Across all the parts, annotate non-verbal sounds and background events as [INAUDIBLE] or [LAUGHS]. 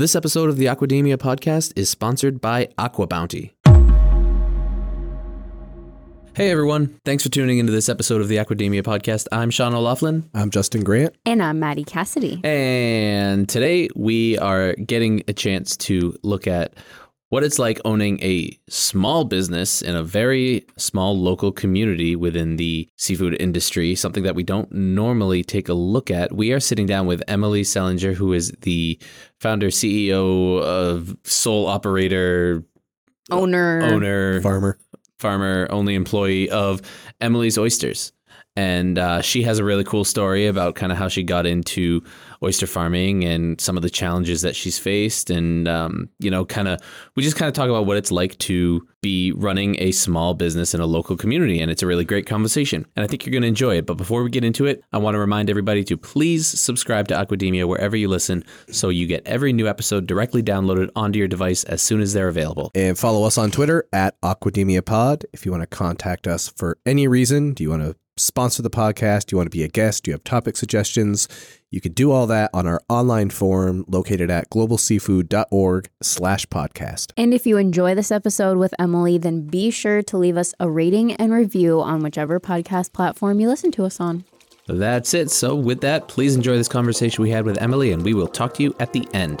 This episode of the Aquademia podcast is sponsored by Aqua Bounty. Hey everyone, thanks for tuning into this episode of the Aquademia podcast. I'm Sean O'Laughlin. I'm Justin Grant. And I'm Maddie Cassidy. And today we are getting a chance to look at what it's like owning a small business in a very small local community within the seafood industry, something that we don't normally take a look at. We are sitting down with Emily Sellinger, who is the founder, CEO of sole operator, Owner. owner, Farmer. farmer, only employee of Emily's Oysters. And uh, she has a really cool story about kind of how she got into oyster farming and some of the challenges that she's faced. And, um, you know, kind of, we just kind of talk about what it's like to be running a small business in a local community. And it's a really great conversation. And I think you're going to enjoy it. But before we get into it, I want to remind everybody to please subscribe to Aquademia wherever you listen so you get every new episode directly downloaded onto your device as soon as they're available. And follow us on Twitter at Aquademia Pod. If you want to contact us for any reason, do you want to sponsor the podcast? Do you want to be a guest? Do you have topic suggestions? You can do all that on our online forum located at globalseafood.org slash podcast. And if you enjoy this episode with Emily, then be sure to leave us a rating and review on whichever podcast platform you listen to us on. That's it. So, with that, please enjoy this conversation we had with Emily, and we will talk to you at the end.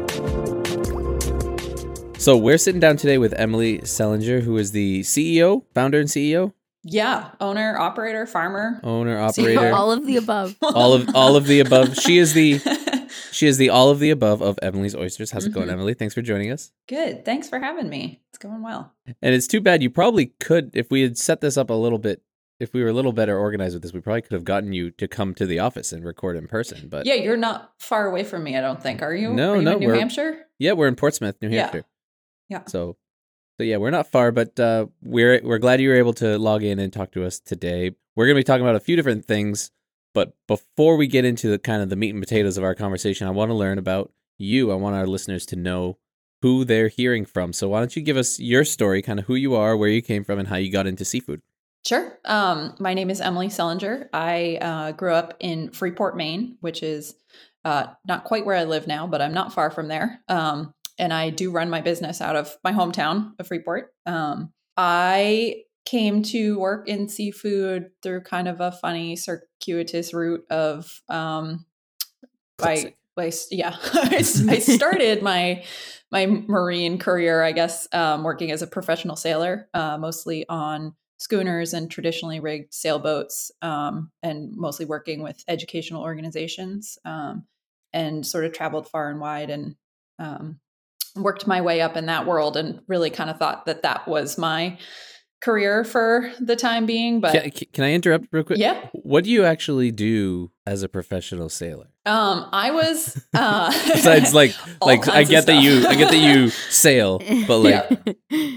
So, we're sitting down today with Emily Sellinger, who is the CEO, founder, and CEO, Yeah, owner, operator, farmer. owner, operator, All of the above. [LAUGHS] all of all of the above. She is the [LAUGHS] she is the all of the above of Emily's Oysters. How's it going, mm-hmm. Emily? Thanks for joining us. Good. Thanks for having me. It's going well. And it's too bad you probably could if we had set this up a little bit. If we were a little better organized with this, we probably could have gotten you to come to the office and record in person. But Yeah, you're not far away from me, I don't think. Are you? No, Are you no, in New we're- Hampshire? Yeah, we're in Portsmouth, New Yeah. Hampshire. Yeah. So, so yeah, we're not far, but uh, we're we're glad you were able to log in and talk to us today. We're going to be talking about a few different things, but before we get into the kind of the meat and potatoes of our conversation, I want to learn about you. I want our listeners to know who they're hearing from. So, why don't you give us your story, kind of who you are, where you came from, and how you got into seafood? Sure. Um, my name is Emily Sellinger. I uh, grew up in Freeport, Maine, which is uh, not quite where I live now, but I'm not far from there. Um, and I do run my business out of my hometown of Freeport. Um, I came to work in seafood through kind of a funny circuitous route of um, I, I yeah [LAUGHS] I I [LAUGHS] started my my marine career I guess um, working as a professional sailor uh, mostly on schooners and traditionally rigged sailboats um, and mostly working with educational organizations um, and sort of traveled far and wide and um, worked my way up in that world and really kind of thought that that was my career for the time being but Can, can I interrupt real quick? Yeah. What do you actually do as a professional sailor? um i was [LAUGHS] uh Besides, [LAUGHS] like, like I get that you, I get that you [LAUGHS] sail, but like,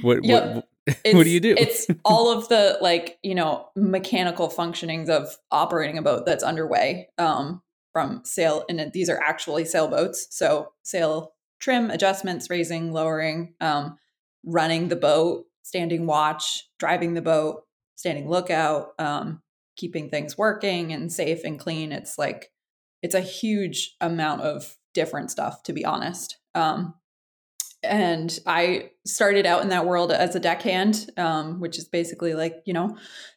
what, Yep. what, It's- what do you do? It's all of the like, you know, mechanical functionings of operating a boat that's underway um, from sail. And these are actually sailboats. So sail trim adjustments, raising, lowering, um, running the boat, standing watch, driving the boat, standing lookout, um, keeping things working and safe and clean. It's like, it's a huge amount of different stuff, to be honest. Um, and I started out in that world as a deckhand, um, which is basically like you know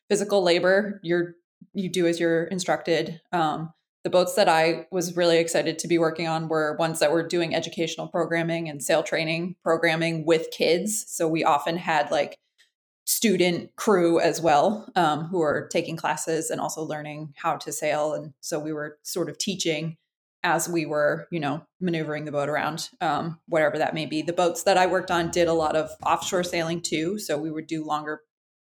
physical labor. You're you do as you're instructed. Um, the boats that I was really excited to be working on were ones that were doing educational programming and sail training programming with kids. So we often had like student crew as well um, who were taking classes and also learning how to sail. And so we were sort of teaching as we were, you know, maneuvering the boat around, um, whatever that may be. The boats that I worked on did a lot of offshore sailing too. So we would do longer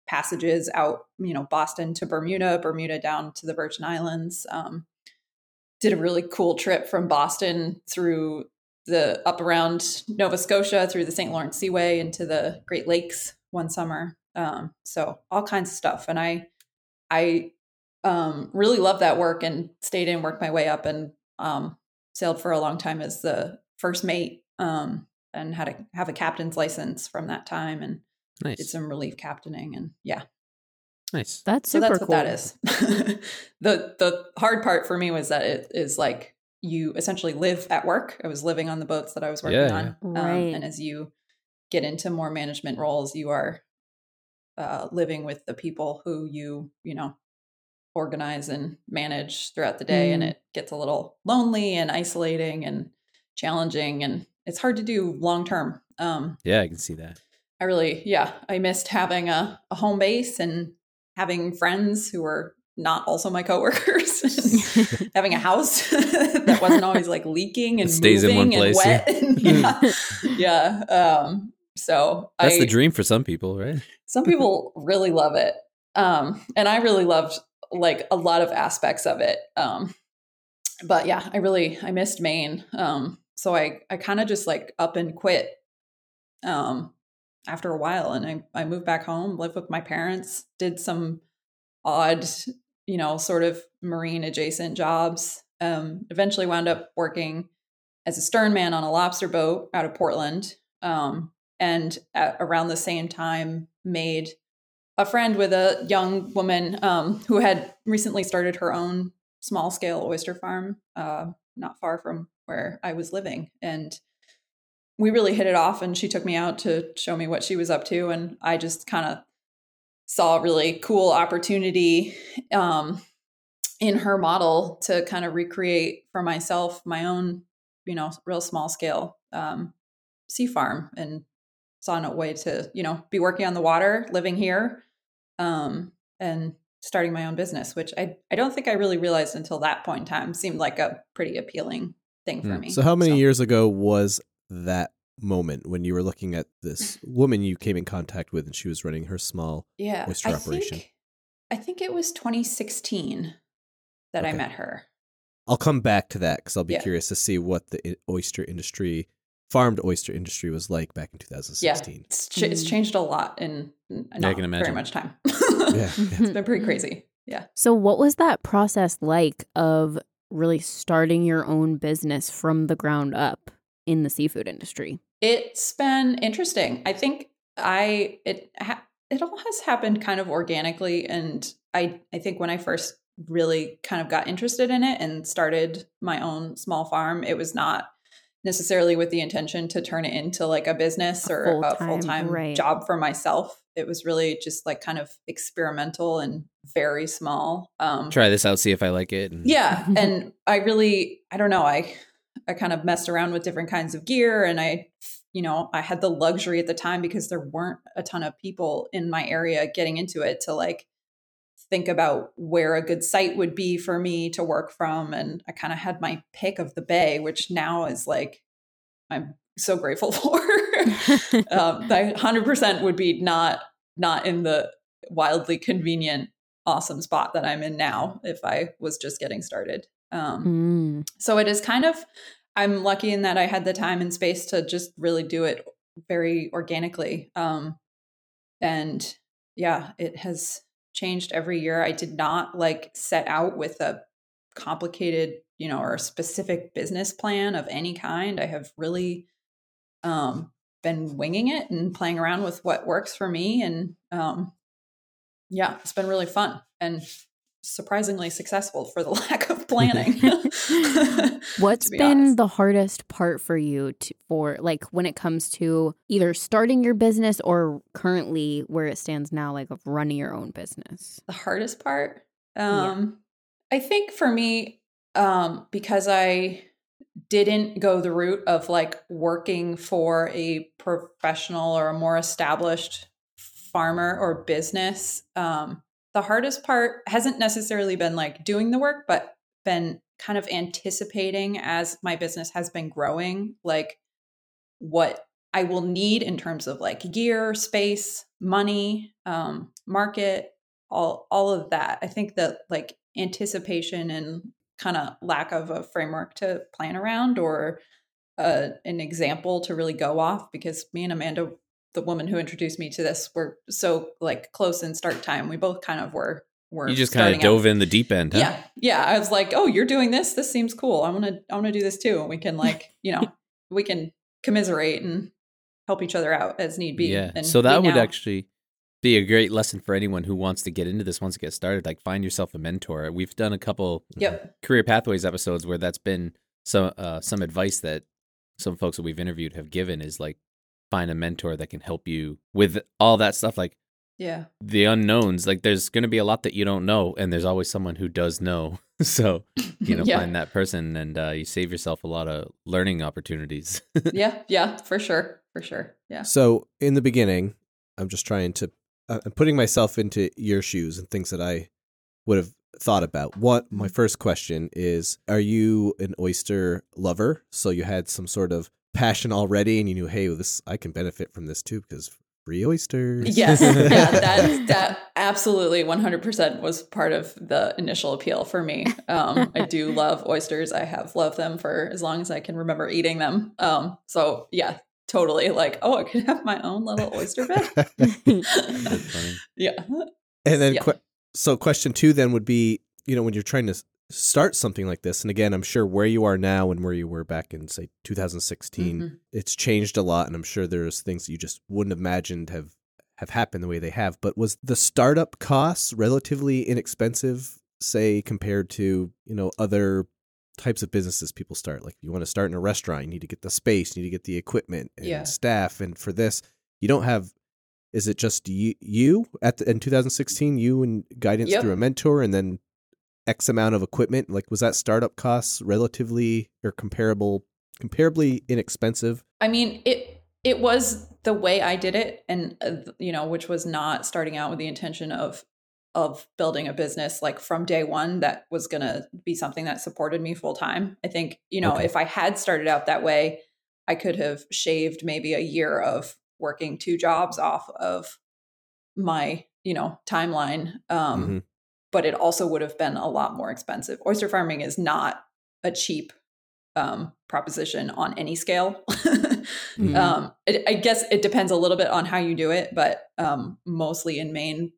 passages out, you know, Boston to Bermuda, Bermuda down to the Virgin Islands. Um, did a really cool trip from Boston through the up around Nova Scotia through the St. Lawrence Seaway into the Great Lakes one summer. Um, so all kinds of stuff. And I, I um, really loved that work and stayed in, worked my way up, and um, sailed for a long time as the first mate um, and had to have a captain's license from that time and Nice. did some relief captaining and yeah. Nice. That's So super that's cool. what that is. [LAUGHS] the the hard part for me was that it is like you essentially live at work. I was living on the boats that I was working Yeah, on. Um, Right. and as you get into more management roles, you are uh, living with the people who you, you know, organize and manage throughout the day. And Mm. it gets a little lonely and isolating and challenging. And it's hard to do long term. Um, Yeah, I can see that. I really, yeah, I missed having a, a home base and having friends who were not also my coworkers, [LAUGHS] [LAUGHS] having a house [LAUGHS] that wasn't always like leaking and It stays in moving one and place, wet. and yeah, yeah. Um, so That's I, the dream for some people, right? some people really love it, um, and I really loved like a lot of aspects of it. Um, but yeah, I really I missed Maine. Um, so I I kind of just like up and quit um, after a while, and I I moved back home, lived with my parents, did some odd, you know, sort of marine adjacent jobs. Um, eventually wound up working as a stern man on a lobster boat out of Portland. Um, and at around the same time made a friend with a young woman um, who had recently started her own small scale oyster farm uh, not far from where I was living. And we really hit it off. And she took me out to show me what she was up to. And I just kind of saw a really cool opportunity um, in her model to kind of recreate for myself my own, you know, real small scale um, sea farm and saw no way to, you know, be working on the water, living here, um, and starting my own business, which I, I don't think I really realized until that point in time seemed like a pretty appealing thing for Mm. me. So how many years ago was that moment when you were looking at this woman you came in contact with and she was running her small yeah, oyster I operation? Think, I think it was 2016 that I met her. I'll come back to that because I'll be Yeah. curious to see what the oyster industry, farmed oyster industry, was like back in Yeah, 2016. it's, ch- it's Mm. changed a lot in n- not can very much time. [LAUGHS] [LAUGHS] Yeah, it's been pretty crazy. Yeah. So, what was that process like of really starting your own business from the ground up in the seafood industry? It's been interesting. I think I it ha- it all has happened kind of organically, and I I think when I first really kind of got interested in it and started my own small farm, it was not necessarily with the intention to turn it into like a business A or a full-time, full time right. job for myself. It was really just like kind of experimental and very small. Um, Try this out, see if I like it. and- yeah [LAUGHS] and i really i don't know i i kind of messed around with different kinds of gear and i you know i had the luxury at the time because there weren't a ton of people in my area getting into it to like think about where a good site would be for me to work from and i kind of had my pick of the bay which now is like i'm so grateful [LAUGHS] for [LAUGHS] um, I 100% would be not not in the wildly convenient awesome spot that I'm in now if I was just getting started. Um, Mm. so it is kind of I'm lucky in that I had the time and space to just really do it very organically. Um, and yeah, it has changed every year. I did not like set out with a complicated, you know, or a specific business plan of any kind. I have really um, been winging it and playing around with what works for me. And um, yeah, it's been really fun and surprisingly successful for the [LAUGHS] lack of planning. [LAUGHS] What's be been honest. the hardest part for you to, for like when it comes to either starting your business or currently where it stands now, like of running your own business? the hardest part? Yeah. Um, I think for me, um, because I didn't go the route of like working for a professional or a more established farmer or business, um, the hardest part hasn't necessarily been like doing the work, but been kind of anticipating as my business has been growing, like what I will need in terms of like gear, space, money, um, market, all all of that. I think that like anticipation and kind of lack of a framework to plan around or a an example to really go off because me and Amanda, the woman who introduced me to this, were so like close in start time. We both kind of were. were You just kind of starting out. dove in the deep end, huh? Yeah, yeah. I was like, "Oh, you're doing this. This seems cool. I want to. I want to do this too." And we can [LAUGHS] like, you know, we can commiserate and help each other out as need be. Yeah. And so that would now- actually be a great lesson for anyone who wants to get into this, wants to get started. Like, find yourself a mentor. We've done a couple Yep. career pathways episodes where that's been some uh, some advice that some folks that we've interviewed have given is like find a mentor that can help you with all that stuff like Yeah. the unknowns like there's going to be a lot that you don't know and there's always someone who does know [LAUGHS] so you know Yeah. find that person and uh, you save yourself a lot of learning opportunities [LAUGHS] yeah. Yeah. For sure. For sure. Yeah. So in the beginning, I'm just trying to, uh, I'm putting myself into your shoes and things that I would have thought about. What my first question is: Are you an oyster lover? So you had some sort of passion already, and you knew, hey, this I can benefit from this too because free oysters. Yes. yeah. [LAUGHS] That that absolutely 100% was part of the initial appeal for me. Um, I do [LAUGHS] love oysters. I have loved them for as long as I can remember eating them. Um, so yeah, totally. Like, oh, I could have my own little oyster bed. [LAUGHS] Yeah. And then, Yeah. que- so question two then would be, you know, when you're trying to start something like this, and again, I'm sure where you are now and where you were back in say 2016, Mhm. it's changed a lot, and I'm sure there's things that you just wouldn't have imagined have have happened the way they have. But was the startup costs relatively inexpensive, say, compared to you know other types of businesses people start? Like you want to start in a restaurant, you need to get the space, you need to get the equipment and Yeah. staff, and for this, you don't have is it just you, you at the, in 2016 you and guidance Yep. through a mentor and then x amount of equipment like was that startup costs relatively or comparable comparably inexpensive I mean, it it was the way I did it, and uh, you know, which was not starting out with the intention of of building a business like from day one that was going to be something that supported me full time. I think you know, Okay. if I had started out that way, I could have shaved maybe a year of working two jobs off of my you know timeline. Um, Mhm. But it also would have been a lot more expensive. Oyster farming is not a cheap um, proposition on any scale. [LAUGHS] Mhm. um, it, I guess it depends a little bit on how you do it, but um, mostly in Maine,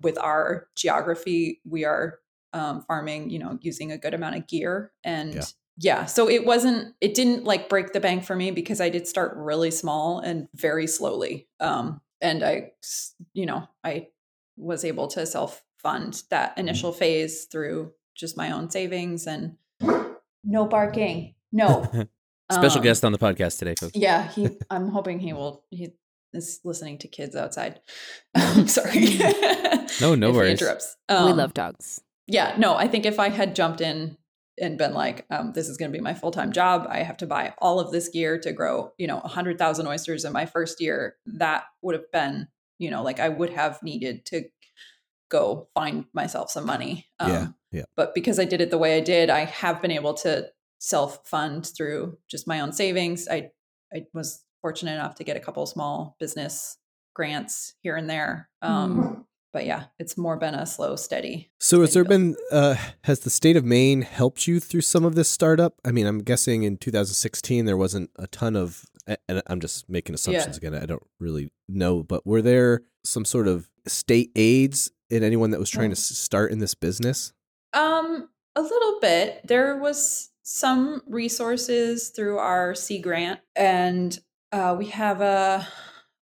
with our geography, we are um, farming, you know, using a good amount of gear and. Yeah. Yeah. so it wasn't, it didn't like break the bank for me because I did start really small and very slowly. Um, and I, you know, I was able to self fund that initial phase through just my own savings and no barking. No. [LAUGHS] special Um, guest on the podcast today folks Yeah, he. [LAUGHS] I'm hoping he will. He is listening to kids outside. [LAUGHS] I'm sorry. No, no worries. Interrupts. we Um, love dogs. Yeah, no. I think if I had jumped in and been like, um, "This is going to be my full time job. I have to buy all of this gear to grow, you know, a hundred thousand oysters in my first year," that would have been, you know, like I would have needed to go find myself some money. Um, yeah yeah but because I did it the way I did, I have been able to self fund through just my own savings. I I was fortunate enough to get a couple small business grants here and there. Um, But yeah, it's more been a slow, steady. so has there been uh has the state of maine helped you through some of this startup i mean i'm guessing in 2016 there wasn't a ton of and i'm just making assumptions again i don't really know but were there some sort of state aids in anyone that was trying to start in this business Um, a little bit. There was some resources through our Sea Grant, and uh, we have a,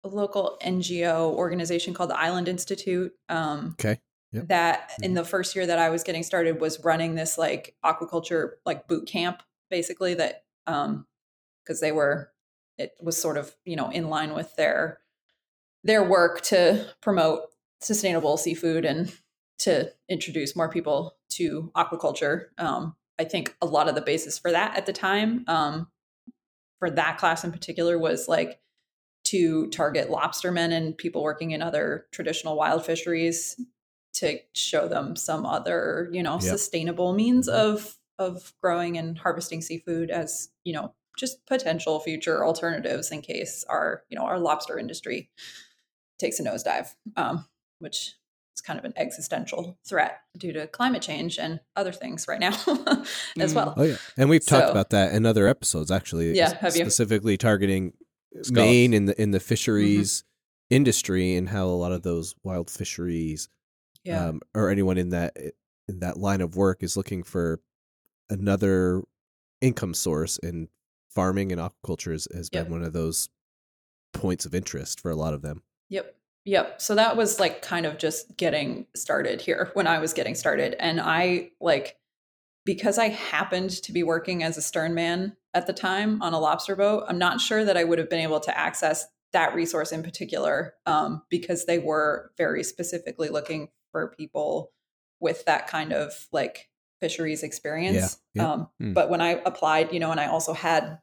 a local NGO organization called the Island Institute. Um, okay Yep. That in the first year that I was getting started was running this like aquaculture like boot camp, basically that um because they were it was sort of you know in line with their their work to promote sustainable seafood and to introduce more people to aquaculture. Um, I think a lot of the basis for that at the time, um, for that class in particular, was like to target lobstermen and people working in other traditional wild fisheries to show them some other, you know, Yep. sustainable means of of growing and harvesting seafood as, you know, just potential future alternatives in case our, you know, our lobster industry takes a nosedive. Um, which is kind of an existential threat due to climate change and other things right now [LAUGHS] as well. Oh yeah, and we've talked So- about that in other episodes actually. Yeah, s- have you? specifically targeting Scallops. Maine in the in the fisheries Mm-hmm. industry and how a lot of those wild fisheries Yeah. um, or anyone in that in that line of work is looking for another income source and farming and aquaculture has, has Yep. been one of those points of interest for a lot of them. Yep. Yep. So that was like kind of just getting started here when I was getting started. And I like, because I happened to be working as a stern man at the time on a lobster boat, I'm not sure that I would have been able to access that resource in particular um, because they were very specifically looking for people with that kind of like fisheries experience. Yeah, yeah. Um, Hmm. But when I applied, you know, and I also had,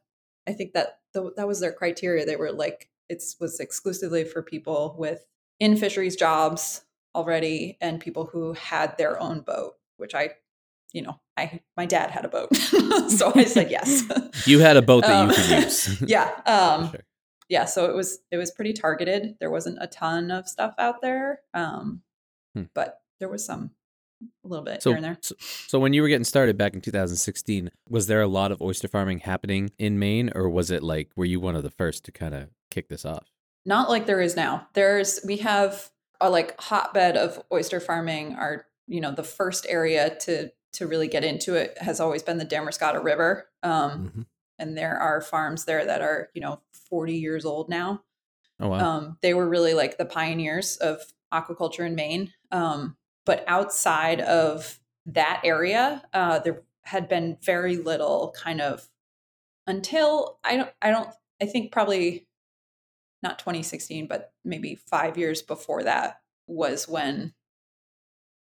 I think that the, that was their criteria. They were like, it was exclusively for people with in fisheries jobs already and people who had their own boat, which I, you know, I my dad had a boat, [LAUGHS] so I said yes. [LAUGHS] You had a boat that Um, you could use. [LAUGHS] yeah, um, Sure. yeah. So it was it was pretty targeted. There wasn't a ton of stuff out there, um, Hmm. but there was some a little bit So, here and there. so, so when you were getting started back in 2016, was there a lot of oyster farming happening in Maine, or was it like were you one of the first to kind of kick this off? Not like there is now. There's we have a like hotbed of oyster farming. Our you know the first area to to really get into it has always been the Damariscotta River, um, Mhm. and there are farms there that are you know 40 years old now. Oh wow. Um, they were really like the pioneers of aquaculture in Maine. Um, but outside of that area, uh, there had been very little kind of until I don't I don't I think probably not 2016, but maybe five years before that was when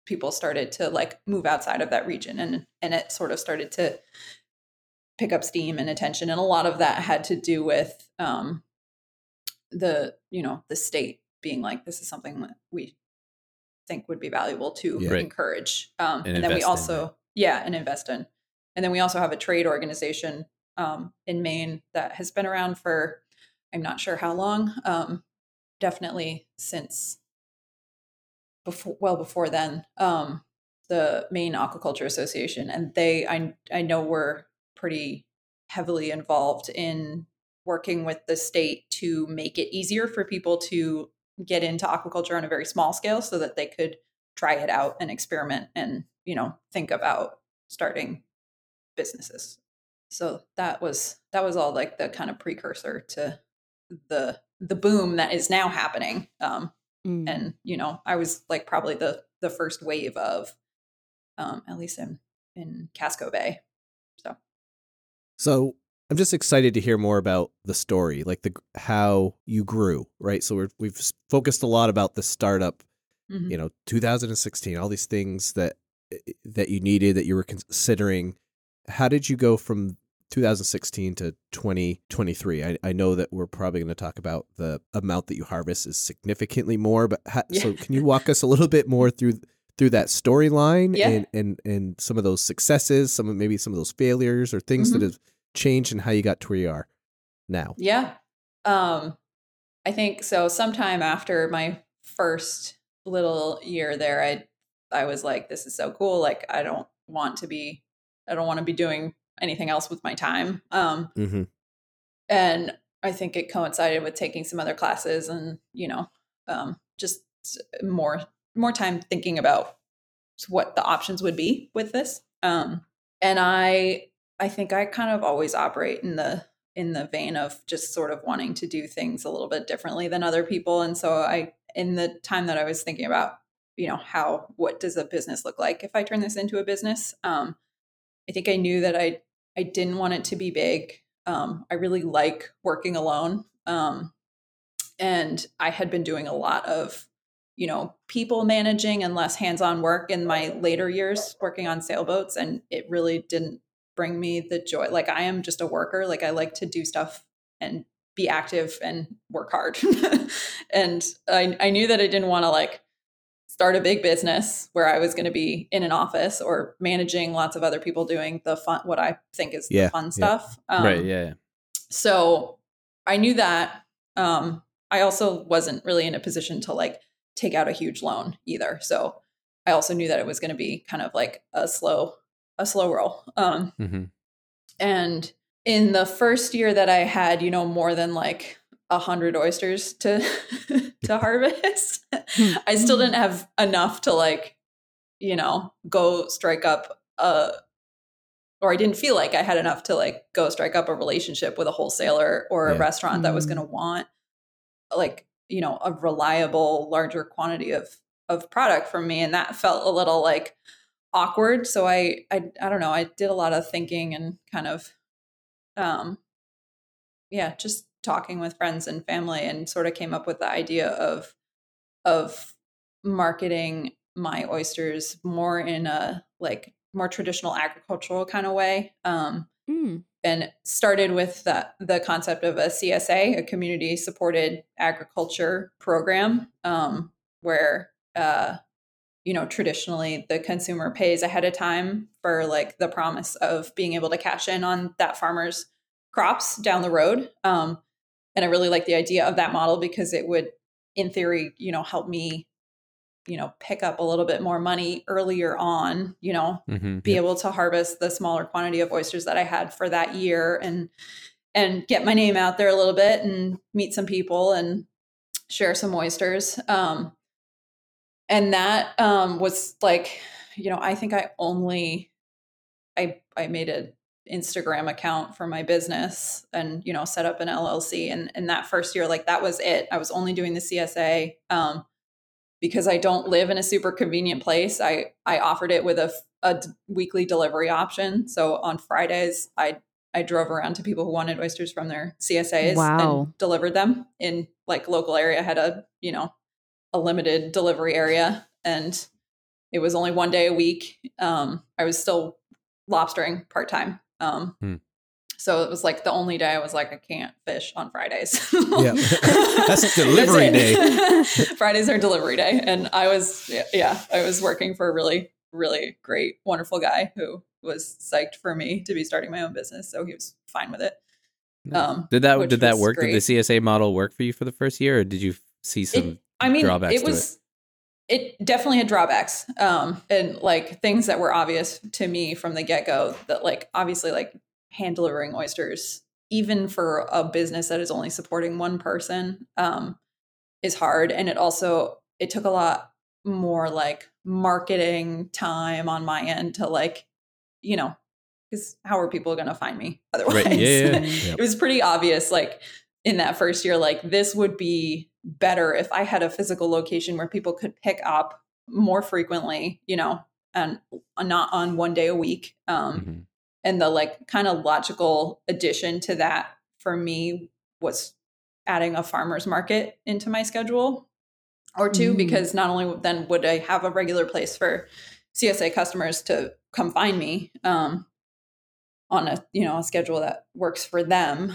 people started to like move outside of that region and and it sort of started to pick up steam and attention and a lot of that had to do with um the you know the state being like this is something that we think would be valuable to Yeah. Right. encourage um And and, then we invest in, also yeah and invest in and then we also have a trade organization um in Maine that has been around for I'm not sure how long um definitely since before well before then um the Maine Aquaculture Association and they I I know were pretty heavily involved in working with the state to make it easier for people to get into aquaculture on a very small scale so that they could try it out and experiment and you know think about starting businesses. So that was that was all like the kind of precursor to the the boom that is now happening um Mm. and you know i was like probably the the first wave of um at least in in casco bay so So I'm just excited to hear more about the story, like the how you grew, right? So we're, we've focused a lot about the startup, mhm. you know, 2016, all these things that that you needed that you were considering. How did you go from 2016 to 2023? I, I know that we're probably going to talk about the amount that you harvest is significantly more, but how, so can you walk us a little bit more through through that storyline Yeah. and, and and some of those successes, some of maybe some of those failures or things that Mhm. have changed and how you got to where you are now? Yeah. Um I think so sometime after my first little year there I I was like this is so cool like I don't want to be I don't want to be doing anything else with my time. Um Mm-hmm. and I think it coincided with taking some other classes and, you know, um just more more time thinking about what the options would be with this. Um and I I think I kind of always operate in the in the vein of just sort of wanting to do things a little bit differently than other people and so I in the time that I was thinking about you know how what does a business look like if I turn this into a business um I think I knew that I I didn't want it to be big. Um I really like working alone. Um and I had been doing a lot of you know people managing and less hands-on work in my later years working on sailboats and it really didn't bring me the joy. Like i am just a worker. Like i like to do stuff and be active and work hard. [LAUGHS] And I, I knew that i didn't want to like start a big business where i was going to be in an office or managing lots of other people doing the fun what i think is Yeah, the fun yeah. stuff um, right. Yeah. yeah. so I knew that. Um, I also wasn't really in a position to like take out a huge loan either. So I also knew that it was going to be kind of like a slow a slow roll. Um, hmm and in the first year that I had, you know, more than like a hundred oysters to [LAUGHS] to harvest, I still didn't have enough to like, you know, go strike up a or I didn't feel like I had enough to like go strike up a relationship with a wholesaler or a Yeah. restaurant that was Mm. going to want like, you know, a reliable larger quantity of of product from me and that felt a little like awkward. So I, I i don't know. I did a lot of thinking and kind of um yeah just talking with friends and family and sort of came up with the idea of of marketing my oysters more in a like more traditional agricultural kind of way um Mm. and started with the, the concept of a CSA, a community supported agriculture program, um, where uh, you know traditionally the consumer pays ahead of time for like the promise of being able to cash in on that farmer's crops down the road. Um, and I really like the idea of that model because it would, in theory, you know, help me, you know, pick up a little bit more money earlier on, you know, hmm be able to harvest the smaller quantity of oysters that I had for that year and and get my name out there a little bit and meet some people and share some oysters. Um, and that um, was like, you know, I think I only I I made an Instagram account for my business and you know set up an LLC and in that first year like that was it. I was only doing the CSA. Um, because I don't live in a super convenient place, I I offered it with a, a d- weekly delivery option. So on Fridays, I I drove around to people who wanted oysters from their CSAs Wow. and delivered them in like local area. I had a you know a limited delivery area, and it was only one day a week. Um, I was still lobstering part time. Um, Hmm. So it was like the only day I was like, I can't fish on Fridays. [LAUGHS] Yeah. [LAUGHS] That's delivery day. [LAUGHS] Fridays are delivery day. And I was, yeah, I was working for a really, really great, wonderful guy who was psyched for me to be starting my own business. So he was fine with it. Um, Did that did that work? great. Did the CSA model work for you for the first year, or did you see some? it, I mean, drawbacks it to was it definitely had drawbacks, um, and like things that were obvious to me from the get go. That like obviously like hand delivering oysters, even for a business that is only supporting one person, um, is hard, and it also it took a lot more like marketing time on my end to like, you know, because how are people going to find me otherwise? [LAUGHS] Right. Yeah, yeah, yeah. [LAUGHS] it was pretty obvious like in that first year like this would be better if i had a physical location where people could pick up more frequently you know and not on one day a week um Mhm. and the like kind of logical addition to that for me was adding a farmers market into my schedule or two Mm. because not only then would i have a regular place for csa customers to come find me um, on a you know a schedule that works for them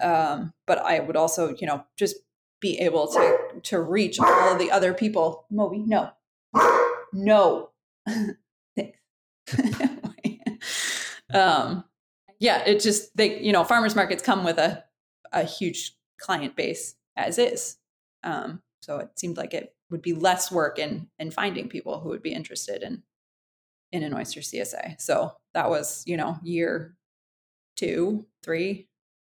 um, but i would also you know just be able to to reach all of the other people. Moby no. No. [LAUGHS] Thanks. [LAUGHS] um yeah it just they you know farmers markets come with a a huge client base as is. Um so it seemed like it would be less work in in finding people who would be interested in in an oyster csa so that was you know year two three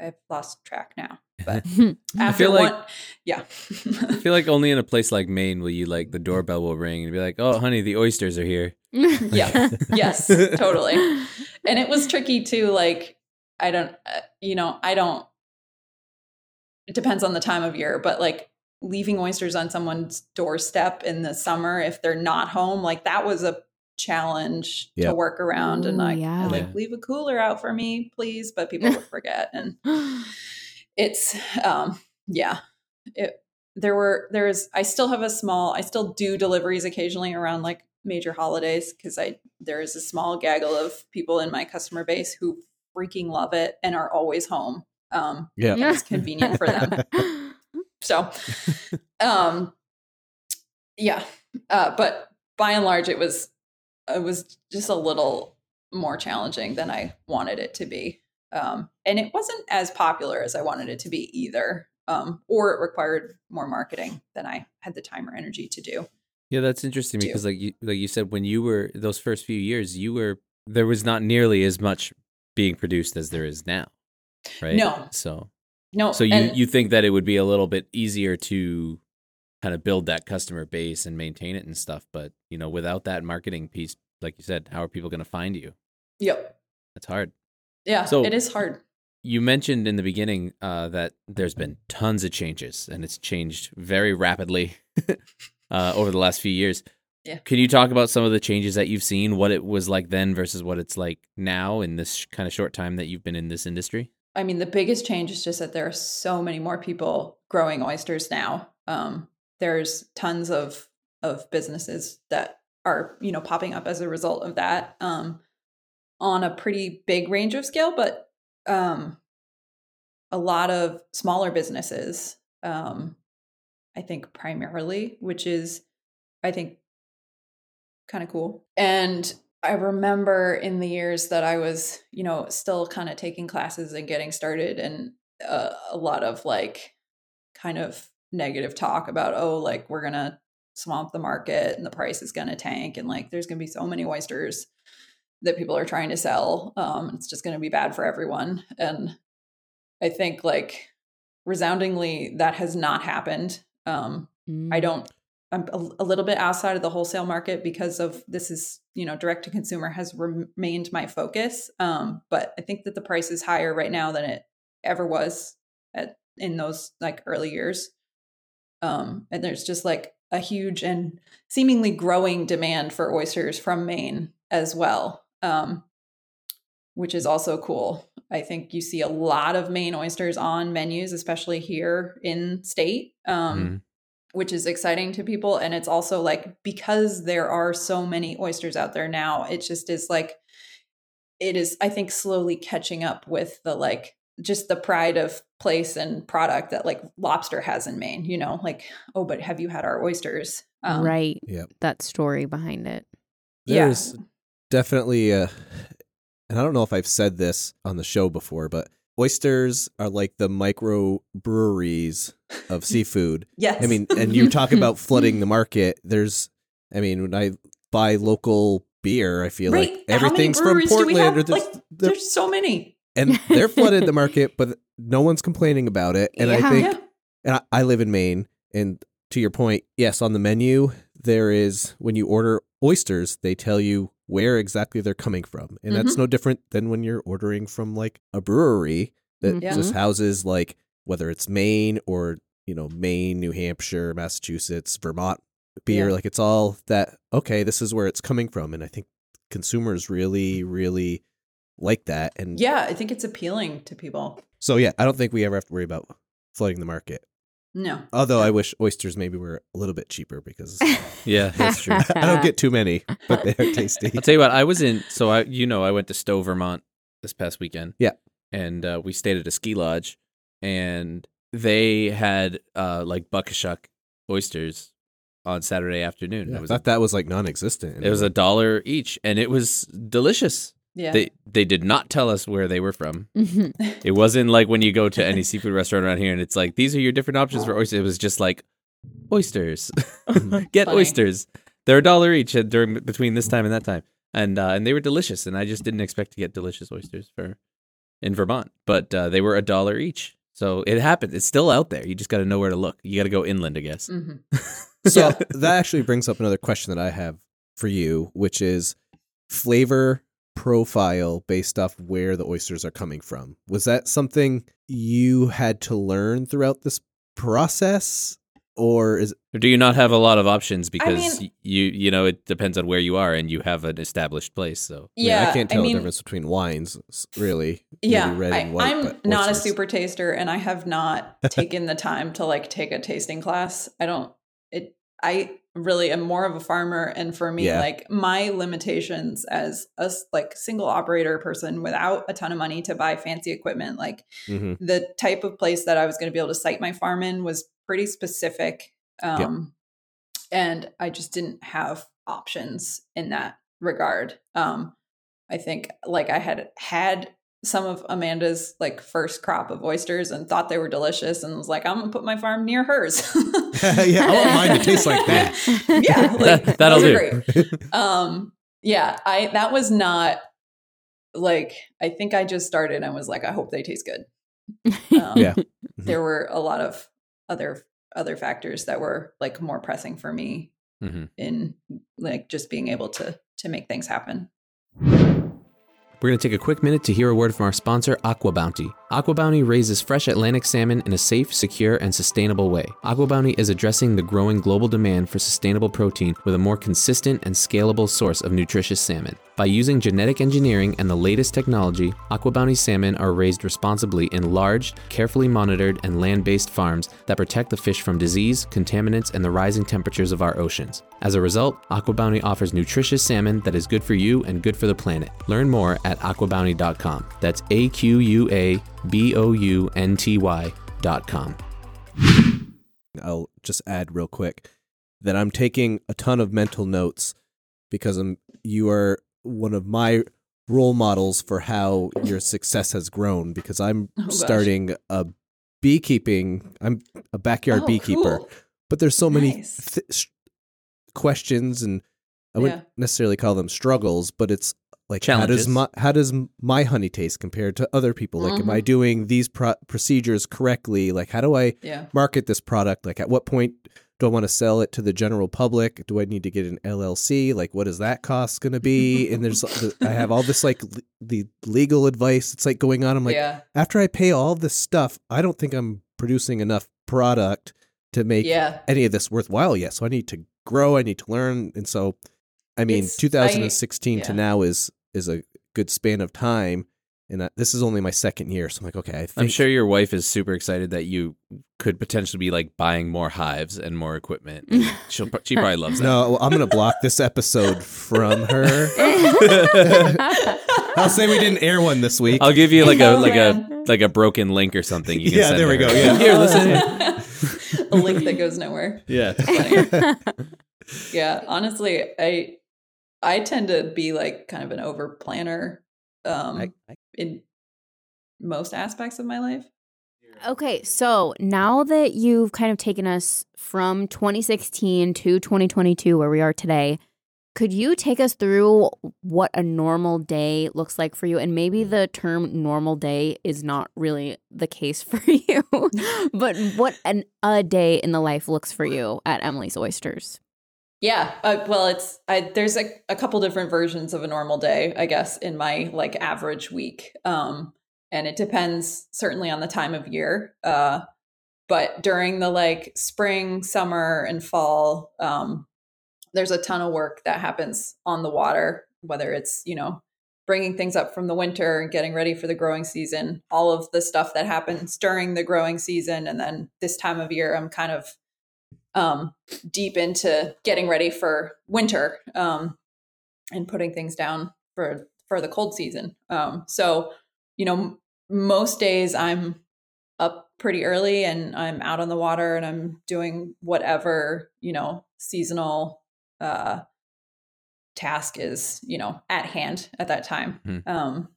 i've lost track now [LAUGHS] but [LAUGHS] after feel like- one yeah. I feel like only in a place like Maine will you like the doorbell will ring and be like, "Oh, honey, the oysters are here." [LAUGHS] yeah. Yes. Totally. And it was tricky too like i don't uh, you know i don't it depends on the time of year but like leaving oysters on someone's doorstep in the summer if they're not home like that was a challenge Yep. to work around and Ooh, like yeah. like leave a cooler out for me please but people would [LAUGHS] forget and it's um yeah it there were there's i still have a small i still do deliveries occasionally around like major holidays because i there is a small gaggle of people in my customer base who freaking love it and are always home um Yeah. and it's convenient for them [LAUGHS] so um yeah uh but by and large it was it was just a little more challenging than i wanted it to be um and it wasn't as popular as i wanted it to be either um, or it required more marketing than I had the time or energy to do. Yeah, that's interesting do. because like you like you said when you were those first few years, you were there was not nearly as much being produced as there is now. Right? No. So No, so you and- you think that it would be a little bit easier to kind of build that customer base and maintain it and stuff, but you know, without that marketing piece, like you said, how are people going to find you? yep, That's hard. yeah, So- it is hard. You mentioned in the beginning uh, that there's been tons of changes and it's changed very rapidly [LAUGHS] uh, over the last few years. Yeah. Can you talk about some of the changes that you've seen, what it was like then versus what it's like now in this sh- kind of short time that you've been in this industry? I mean, the biggest change is just that there are so many more people growing oysters now. Um, there's tons of of businesses that are you know popping up as a result of that um, on a pretty big range of scale, but um, a lot of smaller businesses. Um, I think primarily, which is I think kind of cool. And I remember in the years that I was, you know, still kind of taking classes and getting started, and uh, a lot of like kind of negative talk about, oh, like we're going to swamp the market and the price is going to tank, and like there's going to be so many oysters that people are trying to sell. Um, it's just going to be bad for everyone. And I think like resoundingly, that has not happened. Um, I don't. I'm a, a little bit outside of the wholesale market because of this is you know direct to consumer has remained my focus. Um, but I think that the price is higher right now than it ever was at in those like early years. Um, and there's just like a huge and seemingly growing demand for oysters from Maine as well, um, which is also cool. I think you see a lot of Maine oysters on menus, especially here in state, um, Mhm. which is exciting to people. And it's also like because there are so many oysters out there now, it just is like it is. I think slowly catching up with the like just the pride of place and product that like lobster has in Maine. You know, like oh, but have you had our oysters? Um, right. Yep. That story behind it. Yeah. There's definitely a, and I don't know if I've said this on the show before, but oysters are like the micro breweries of [LAUGHS] seafood. Yes. I mean, and you talk about [LAUGHS] flooding the market. There's, I mean, when I buy local beer, I feel right. like How many everything's from breweries do we Portland, have? or there's, Like, there- there's so many. And they're flooded the market, but no one's complaining about it. And I think Yeah. and I, I live in Maine, and to your point, yes, on the menu there is when you order oysters, they tell you where exactly they're coming from, and that's no different than when you're ordering from like a brewery that Mhm. just houses like whether it's Maine or you know Maine, New Hampshire, Massachusetts, Vermont beer. Yeah. Like it's all that. Okay, this is where it's coming from, and I think consumers really, really like that. And Yeah, I think it's appealing to people. so yeah, I don't think we ever have to worry about flooding the market. No. Although I wish oysters maybe were a little bit cheaper because [LAUGHS] Yeah, that's true. [LAUGHS] I don't get too many, but they're tasty. I'll tell you what, I was in, so I, you know, I went to Stowe, Vermont this past weekend. Yeah. And uh, we stayed at a ski lodge and they had uh, like buckashuck oysters on Saturday afternoon. Yeah, I was, thought that was like non-existent. it was a dollar each and it was delicious. Yeah. They they did not tell us where they were from. Mhm. It wasn't like when you go to any seafood restaurant around here and it's like these are your different options for oysters. It was just like oysters. [LAUGHS] Get Funny. oysters. They're a dollar each during between this time and that time. And uh, and they were delicious and I just didn't expect to get delicious oysters for in Vermont, but uh, they were a dollar each. So it happened. It's still out there. You just got to know where to look. You got to go inland, I guess. Mhm. [LAUGHS] so that actually brings up another question that I have for you, which is flavor profile based off where the oysters are coming from. Was that something you had to learn throughout this process, or is Or do you not have a lot of options because mean- you you know it depends on where you are and you have an established place. So I mean, Yeah. I can't tell mean, the difference between wines, really. Yeah, red I, and white, I'm but not a super taster, and I have not [LAUGHS] taken the time to like take a tasting class. I don't. I really am more of a farmer, and for me, Yeah. like my limitations as a like single operator person without a ton of money to buy fancy equipment, like Mhm. the type of place that I was going to be able to site my farm in was pretty specific. Um, And I just didn't have options in that regard. Um, I think like I had had some of Amanda's like first crop of oysters and thought they were delicious and was like, I'm gonna put my farm near hers. [LAUGHS] yeah, I want mine to [LAUGHS] taste like that. yeah, [LAUGHS] like That'll do. great. Um, yeah, I that was not like I think I just started and was like, I hope they taste good. Um, Yeah. there were a lot of other other factors that were like more pressing for me Mhm. in like just being able to to make things happen. We're going to take a quick minute to hear a word from our sponsor, AquaBounty. AquaBounty raises fresh Atlantic salmon in a safe, secure, and sustainable way. AquaBounty is addressing the growing global demand for sustainable protein with a more consistent and scalable source of nutritious salmon. By using genetic engineering and the latest technology, AquaBounty salmon are raised responsibly in large, carefully monitored, and land based farms that protect the fish from disease, contaminants, and the rising temperatures of our oceans. As a result, AquaBounty offers nutritious salmon that is good for you and good for the planet. Learn more at aquabounty.com. That's A Q U A B O U N T com. I'll just add real quick that I'm taking a ton of mental notes because I'm you are one of my role models for how your success has grown because I'm Oh, starting a beekeeping I'm a backyard Oh, beekeeper cool. but there's so many Nice. th- s- questions and I wouldn't Yeah. necessarily call them struggles but it's like how does my how does my honey taste compared to other people like am I Mhm. doing these pro- procedures correctly like how do I Yeah. market this product? Like, at what point do I want to sell it to the general public? Do I need to get an LLC? Like, what is that cost going to be? And there's, I have all this like l- the legal advice. It's like going on. I'm like, yeah. after I pay all this stuff, I don't think I'm producing enough product to make Yeah. any of this worthwhile yet. So I need to grow. I need to learn. And so, I mean, It's- I- 2016 to now is is a good span of time. And I, this is only my second year, so I'm like, okay, I think I'm sure your wife is super excited that you could potentially be like buying more hives and more equipment. [LAUGHS] She'll, she probably loves [LAUGHS] that. No, well, I'm gonna block this episode from her. [LAUGHS] I'll say we didn't air one this week. I'll give you like a like a like a broken link or something. You can Yeah, send there we to go, yeah. Here, listen. a link that goes nowhere. yeah. Yeah, honestly, I I tend to be like kind of an over planner um I- I- in most aspects of my life. Okay, so now that you've kind of taken us from 2016 to 2022, where we are today, could you take us through what a normal day looks like for you? And maybe the term normal day is not really the case [LAUGHS] for you, but what an, a day in the life looks for [LAUGHS] you at Emily's Oysters. Yeah, uh, well, it's I, there's a, a couple different versions of a normal day, I guess, in my like average week, um, and it depends certainly on the time of year. Uh, but during the like spring, summer, and fall, um, there's a ton of work that happens on the water, whether it's you know bringing things up from the winter and getting ready for the growing season, all of the stuff that happens during the growing season, and then this time of year, I'm kind of um, deep into getting ready for winter um, and putting things down for for the cold season. Um, so, you know, m- most days I'm up pretty early and I'm out on the water and I'm doing whatever you know seasonal uh, task is you know at hand at that time. Hmm. Um,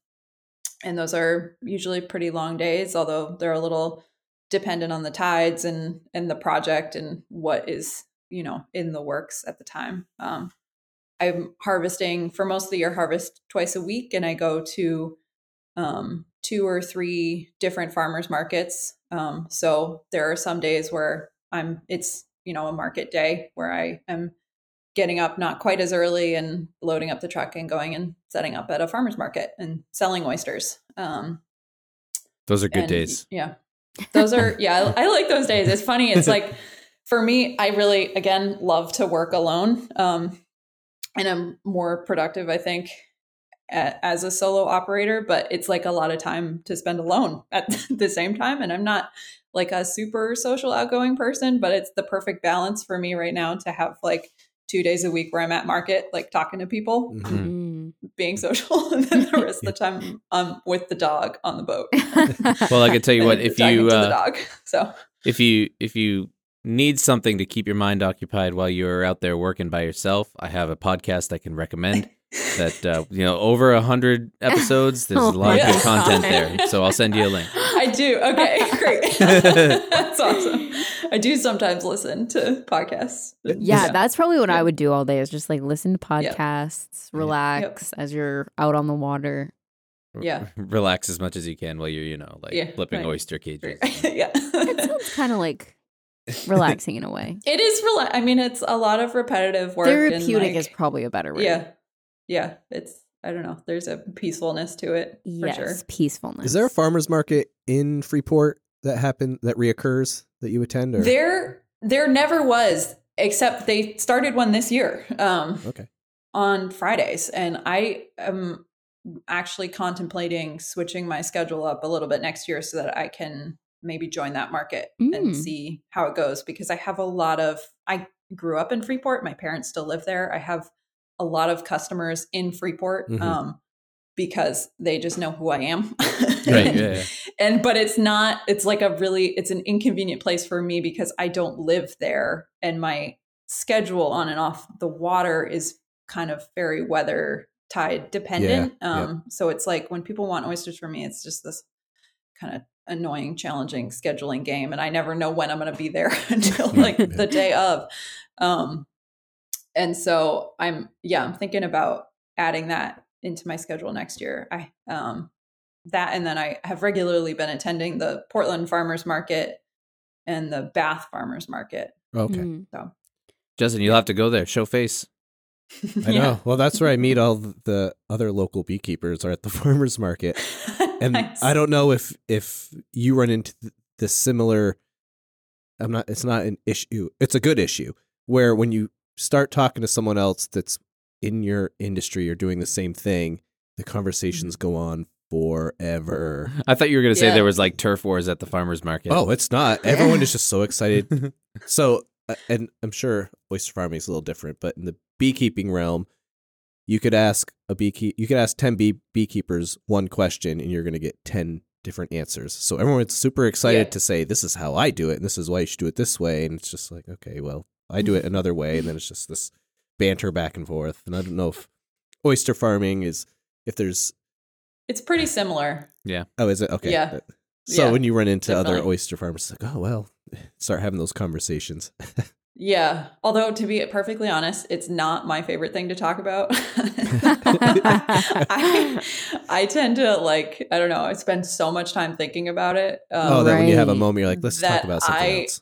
and those are usually pretty long days, although they're a little dependent on the tides and and the project and what is you know in the works at the time um i'm harvesting for most of the year harvest twice a week and i go to um two or three different farmers markets um so there are some days where i'm it's you know a market day where i am getting up not quite as early and loading up the truck and going and setting up at a farmers market and selling oysters um Those are good and, days. Yeah. Those are, yeah, I, I like those days. It's funny. It's like, [LAUGHS] for me, I really, again, love to work alone. Um, and I'm more productive, I think, a, as a solo operator, but it's like a lot of time to spend alone at [LAUGHS] the same time. And I'm not like a super social outgoing person, but it's the perfect balance for me right now to have like two days a week where I'm at market, like talking to people, Mhm. Being social, [LAUGHS] and then the rest of the time I'm with the dog on the boat. [LAUGHS] Well, I can tell you [LAUGHS] what, if you to the uh, dog, so if you if you need something to keep your mind occupied while you're out there working by yourself, I have a podcast I can recommend. that uh, you know over a hundred episodes. There's a lot Oh of my good content there, so I'll send you a link. I do. Okay, [LAUGHS] great. [LAUGHS] That's awesome. I do sometimes listen to podcasts. Yeah, Yeah. that's probably what Yeah. I would do all day is just like listen to Yep. podcasts, relax as you're out on the water. Yeah. [LAUGHS] relax as much as you can while you're you know like Yeah, flipping right. oyster cages. yeah. It sounds kind of like relaxing in a way. It is rela- I mean, it's a lot of repetitive work. Therapeutic and is probably a better word. Yeah. Yeah. It's, I don't know. There's a peacefulness to it for Yes, sure. peacefulness. Is there a farmers market in Freeport that happen that reoccurs that you attend? Or There, there never was, except they started one this year. Um, okay, on Fridays. And I am actually contemplating switching my schedule up a little bit next year so that I can maybe join that market Mm. and see how it goes because I have a lot of I grew up in Freeport, my parents still live there. I have a lot of customers in Freeport Mhm. um because they just know who I am. Right. [LAUGHS] Yeah. yeah. and but it's not it's like a really it's an inconvenient place for me because i don't live there and my schedule on and off the water is kind of very weather tide dependent Yeah, um so it's like when people want oysters from me it's just this kind of annoying challenging scheduling game and i never know when i'm going to be there [LAUGHS] until [LAUGHS] like the day of um and so i'm yeah i'm thinking about adding that into my schedule next year i um that and then I have regularly been attending the Portland Farmers Market and the Bath Farmers Market. okay. Mm. So Justin, you'll have to go there. Show face. [LAUGHS] I know. Well, that's where I meet all the other local beekeepers are at the [LAUGHS] farmers market. [LAUGHS] And Nice. I don't know if if you run into the similar I'm not it's not an issue. It's a good issue where when you start talking to someone else that's in your industry or doing the same thing, the conversations go on forever. I thought you were going to say Yeah. there was like turf wars at the farmers market. Oh, it's not. Everyone is just so excited. [LAUGHS] So, uh, and I'm sure oyster farming is a little different, but in the beekeeping realm, you could ask a beekeeper, you could ask 10 bee- beekeepers one question and you're going to get 10 different answers. So everyone's super excited Yeah. to say, this is how I do it. And this is why you should do it this way. And it's just like, okay, well, I do it another way. And then it's just this banter back and forth. And I don't know if oyster farming is, if there's, it's pretty similar. Yeah. Oh, is it? Okay. Yeah. So Yeah, when you run into other oyster farmers, it's like, oh, well, [LAUGHS] start having those conversations. [LAUGHS] Yeah. Although to be perfectly honest, it's not my favorite thing to talk about. [LAUGHS] I, I tend to like, I don't know, I spend so much time thinking about it. Um, oh, that when you have a moment, you're like, let's talk about something I- else.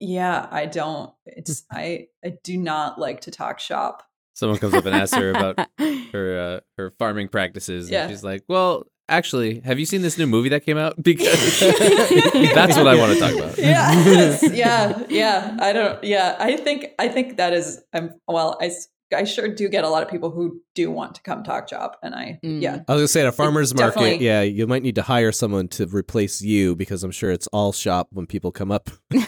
Yeah, I don't. It's I I do not like to talk shop. Someone comes up and asks her about [LAUGHS] her uh, her farming practices, Yeah. and she's like, "Well, actually, have you seen this new movie that came out? [LAUGHS] Because [LAUGHS] that's what I want to talk about." yeah yeah yeah i don't yeah i think i think that is i'm well i i sure do get a lot of people who do want to come talk shop and i Mm. yeah I was gonna say at a farmer's market, yeah, you might need to hire someone to replace you because I'm sure it's all shop when people come up. [LAUGHS]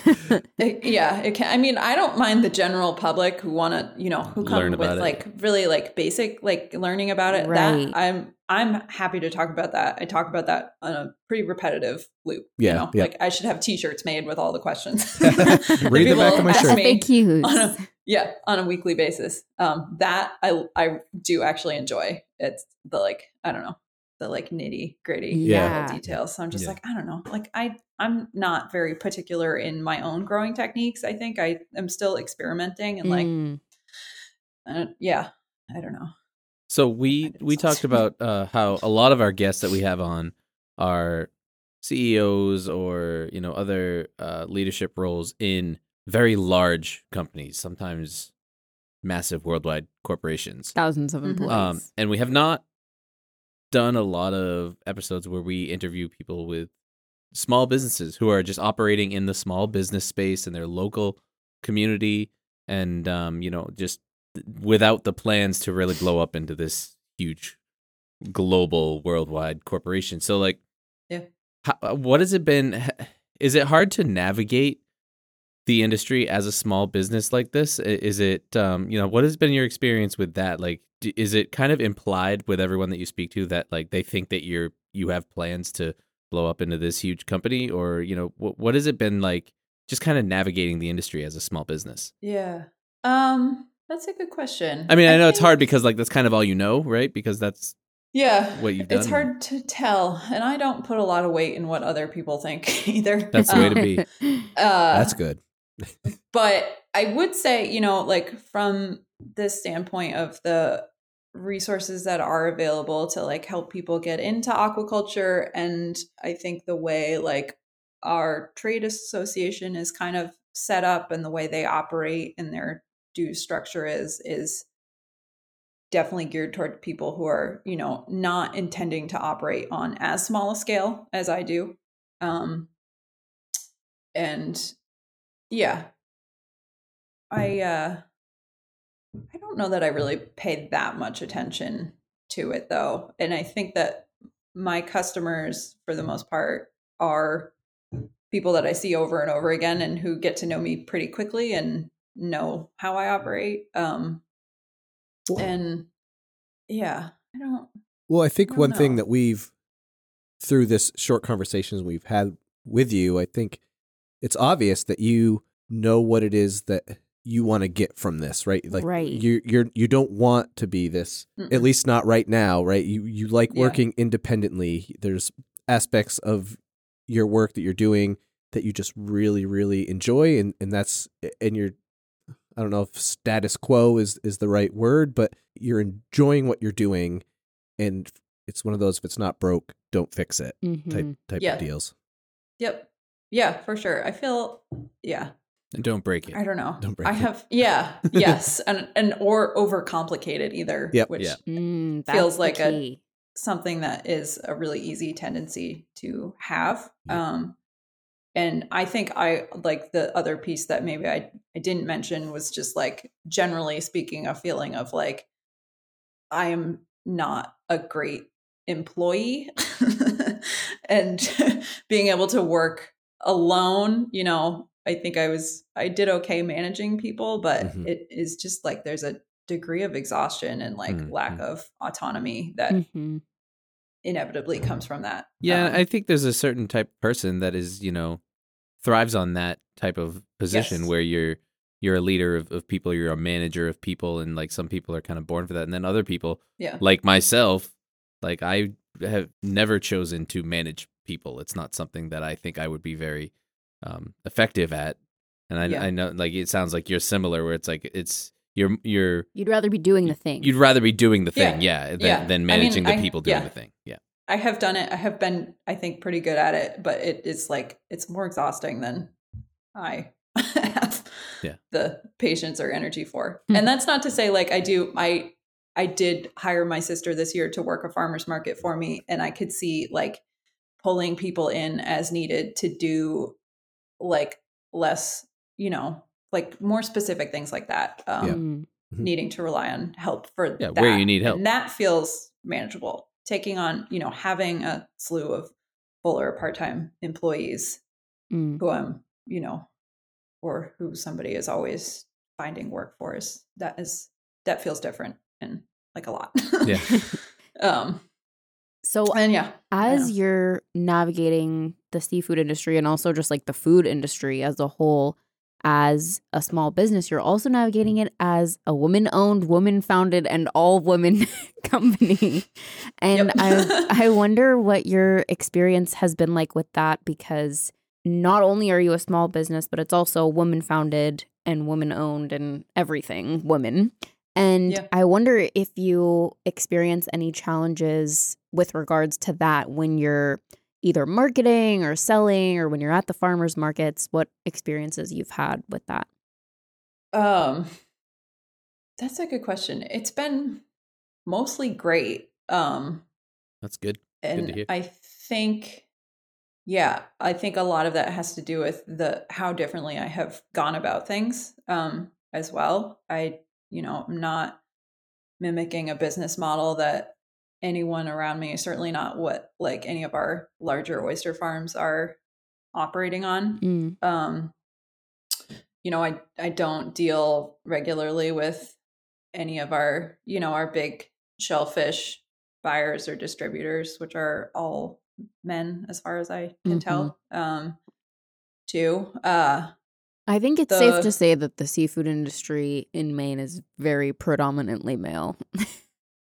It- yeah it can i mean i don't mind the general public who want to you know who come with it. like really like basic like learning about it Right. that i'm i'm happy to talk about that i talk about that on a pretty repetitive loop Yeah, you know yeah. like i should have t-shirts made with all the questions [LAUGHS] Read the back of my shirt. ask me- FAQs. On a, yeah on a weekly basis um that i i do actually enjoy it's the like i don't know the like nitty gritty Yeah. details so i'm just Yeah. like i don't know like i i'm not very particular in my own growing techniques i think i am still experimenting and like Mm. uh, yeah i don't know So we we exhausting. talked about uh, how a lot of our guests that we have on are CEOs or you know other uh, leadership roles in very large companies, sometimes massive worldwide corporations. Thousands of Mhm. employees. Um, and we have not done a lot of episodes where we interview people with small businesses who are just operating in the small business space in their local community and um, you know just without the plans to really blow up into this huge global worldwide corporation so like Yeah. how, uh, what has it been is it hard to navigate the industry as a small business like this? Is it um you know what has been your experience with that like is it kind of implied with everyone that you speak to that like they think that you're you have plans to blow up into this huge company or you know what what has it been like just kind of navigating the industry as a small business yeah um That's a good question. I mean, I, know it's hard because like that's kind of all you know, right? Because that's Yeah, what you've done. it's hard to tell, and I don't put a lot of weight in what other people think [LAUGHS] either. That's the way to be. [LAUGHS] Uh, That's good. But I would say, you know, like from the standpoint of the resources that are available to like help people get into aquaculture, and I think the way like our trade association is kind of set up and the way they operate and their due structure is is definitely geared toward people who are you know not intending to operate on as small a scale as i do. Um and yeah. I uh i don't know that i really paid that much attention to it though and i think that my customers for the most part are people that i see over and over again and who get to know me pretty quickly and know how i operate um and yeah i don't Well, I think don't one thing that we've through this short conversations we've had with you, I think it's obvious that you know what it is that you want to get from this, right? Like Right. you you're you don't want to be this at Mm-mm. least not right now, right? You you like Yeah. working independently. There's aspects of your work that you're doing that you just really really enjoy and and that's and you're I don't know if status quo is is the right word, but you're enjoying what you're doing and it's one of those if it's not broke, don't fix it type Mhm. type Yeah. of deals. yep yeah for sure i feel yeah And don't break it. I don't know. Don't break I it. have yeah, [LAUGHS] yes, and and or overcomplicated either. Yep. Which Yeah. feels Mm, that's like a- something that is a really easy tendency to have. Yeah. Um and I think I like the other piece that maybe I, I didn't mention was just like generally speaking, a feeling of like I am not a great employee [LAUGHS] and [LAUGHS] being able to work alone, you know, I think I was I did okay managing people, but Mhm. it is just like there's a degree of exhaustion and like Mhm. lack of autonomy that Mhm. inevitably comes from that. Yeah, Um, I think there's a certain type of person that is, you know, thrives on that type of position Yes. where you're you're a leader of, of people, you're a manager of people, and like some people are kind of born for that. And then other people, yeah. like myself, like I have never chosen to manage people. It's not something that I think I would be very um, effective at. And I, Yeah. I know, like it sounds like you're similar, where it's like it's you're you're You'd rather be doing the thing. you'd rather be doing the thing, Yeah. yeah, than, Yeah. than I mean, managing the I- people doing the thing. Yeah, I have done it. I have been, I think, pretty good at it, but it is like it's more exhausting than I [LAUGHS] have Yeah. the patience or energy for. Hmm. And that's not to say like I do. I I did hire my sister this year to work a farmers market for me, and I could see like pulling people in as needed to do like less, you know, like more specific things like that. Um, Yeah. Mm. Mhm. needing to rely on help for Yeah, that. where you need help. And that feels manageable. Taking on, you know, having a slew of full or part-time employees Mm. who I'm, you know, or who somebody is always finding work for is that is that feels different and like a lot. Yeah. [LAUGHS] um So and yeah. As you're navigating the seafood industry and also just like the food industry as a whole as a small business you're also navigating it as a woman owned woman founded and all women [LAUGHS] company. And i i [LAUGHS] wonder what your experience has been like with that because not only are you a small business but it's also woman founded and woman owned and everything women and Yeah. I wonder if you experience any challenges with regards to that when you're either marketing or selling or when you're at the farmers markets, what experiences you've had with that. Um, that's a good question. It's been mostly great. Um, that's good. and to hear. I think, yeah, I think a lot of that has to do with the how differently I have gone about things. Um, as well. I, you know, I'm not mimicking a business model that anyone around me, certainly not what like any of our larger oyster farms are operating on Mm. um you know i i don't deal regularly with any of our you know our big shellfish buyers or distributors which are all men as far as i can tell um too uh I think it's The- safe to say that the seafood industry in Maine is very predominantly male. [LAUGHS]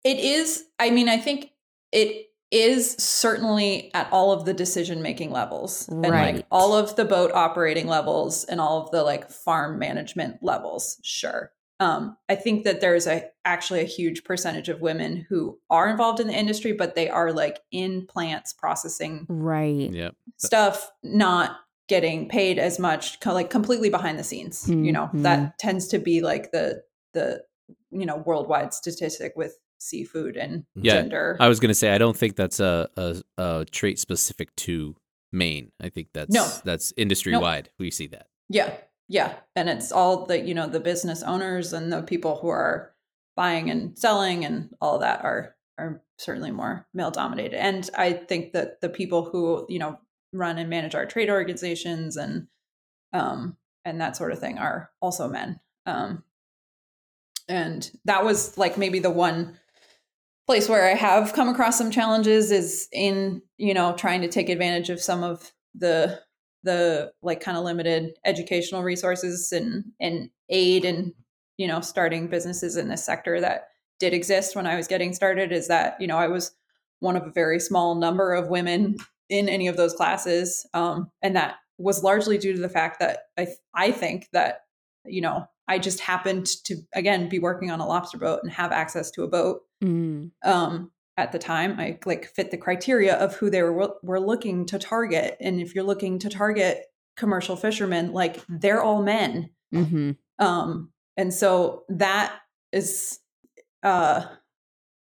It is. I mean, I think it is certainly at all of the decision making levels and like Right. all of the boat operating levels and all of the like farm management levels. Sure. Um, I think that there's a actually a huge percentage of women who are involved in the industry, but they are like in plants processing right. Yep. stuff, not getting paid as much, co- like completely behind the scenes. You know, that mm-hmm. tends to be like the the you know worldwide statistic with seafood and Yeah, gender. I was going to say I don't think that's a, a a trait specific to Maine. I think that's No. that's industry wide. We see that. Yeah. Yeah. And it's all the, you know, the business owners and the people who are buying and selling and all that are are certainly more male dominated. And I think that the people who, you know, run and manage our trade organizations and um and that sort of thing are also men. Um and that was like maybe the one place where I have come across some challenges is in, you know, trying to take advantage of some of the the like kind of limited educational resources and and aid and you know starting businesses in this sector that did exist when I was getting started is that you know I was one of a very small number of women in any of those classes um, and that was largely due to the fact that I I think that you know I just happened to again be working on a lobster boat and have access to a boat Mm. um at the time. I like fit the criteria of who they were were looking to target. And if you're looking to target commercial fishermen like they're all men. Hmm um and so that is uh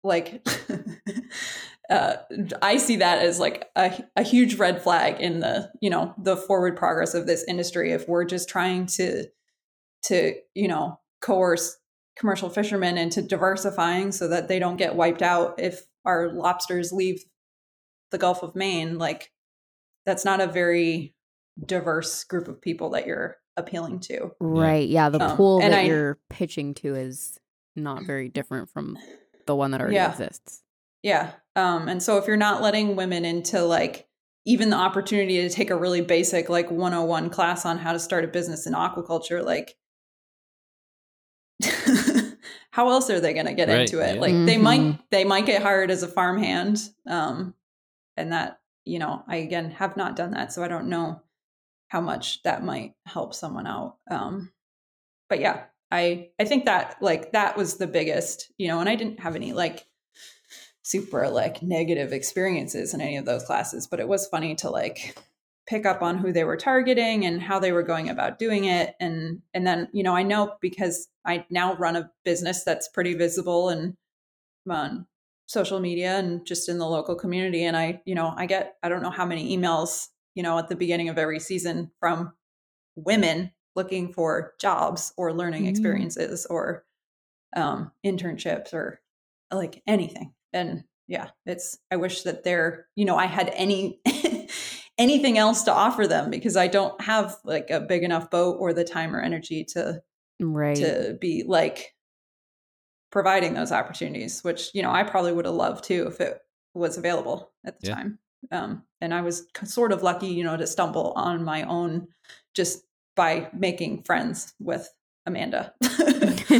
like [LAUGHS] uh i see that as like a, a huge red flag in the you know the forward progress of this industry if we're just trying to to you know coerce commercial fishermen into diversifying so that they don't get wiped out if our lobsters leave the gulf of maine like that's not a very diverse group of people that you're appealing to Right. Yeah. The Um, pool that I- you're pitching to is not very different from the one that already Yeah. exists. Yeah. Um, and so if you're not letting women into like even the opportunity to take a really basic like 101 class on how to start a business in aquaculture, like [LAUGHS] how else are they going to get Right, into it? yeah. Like they Mhm. might they might get hired as a farmhand. Um, and that, you know, I again have not done that, so I don't know how much that might help someone out. Um, but yeah, I I think that like that was the biggest, you know, and I didn't have any like super like negative experiences in any of those classes, but it was funny to like pick up on who they were targeting and how they were going about doing it and and then you know I know because I now run a business that's pretty visible and on social media and just in the local community and I you know I get I don't know how many emails you know at the beginning of every season from women looking for jobs or learning Mm. experiences or um internships or like anything and yeah it's i wish that there you know i had any [LAUGHS] anything else to offer them because i don't have like a big enough boat or the time or energy to Right. to be like providing those opportunities which you know i probably would have loved too if it was available at the Yeah. time um and i was sort of lucky you know to stumble on my own just by making friends with amanda [LAUGHS]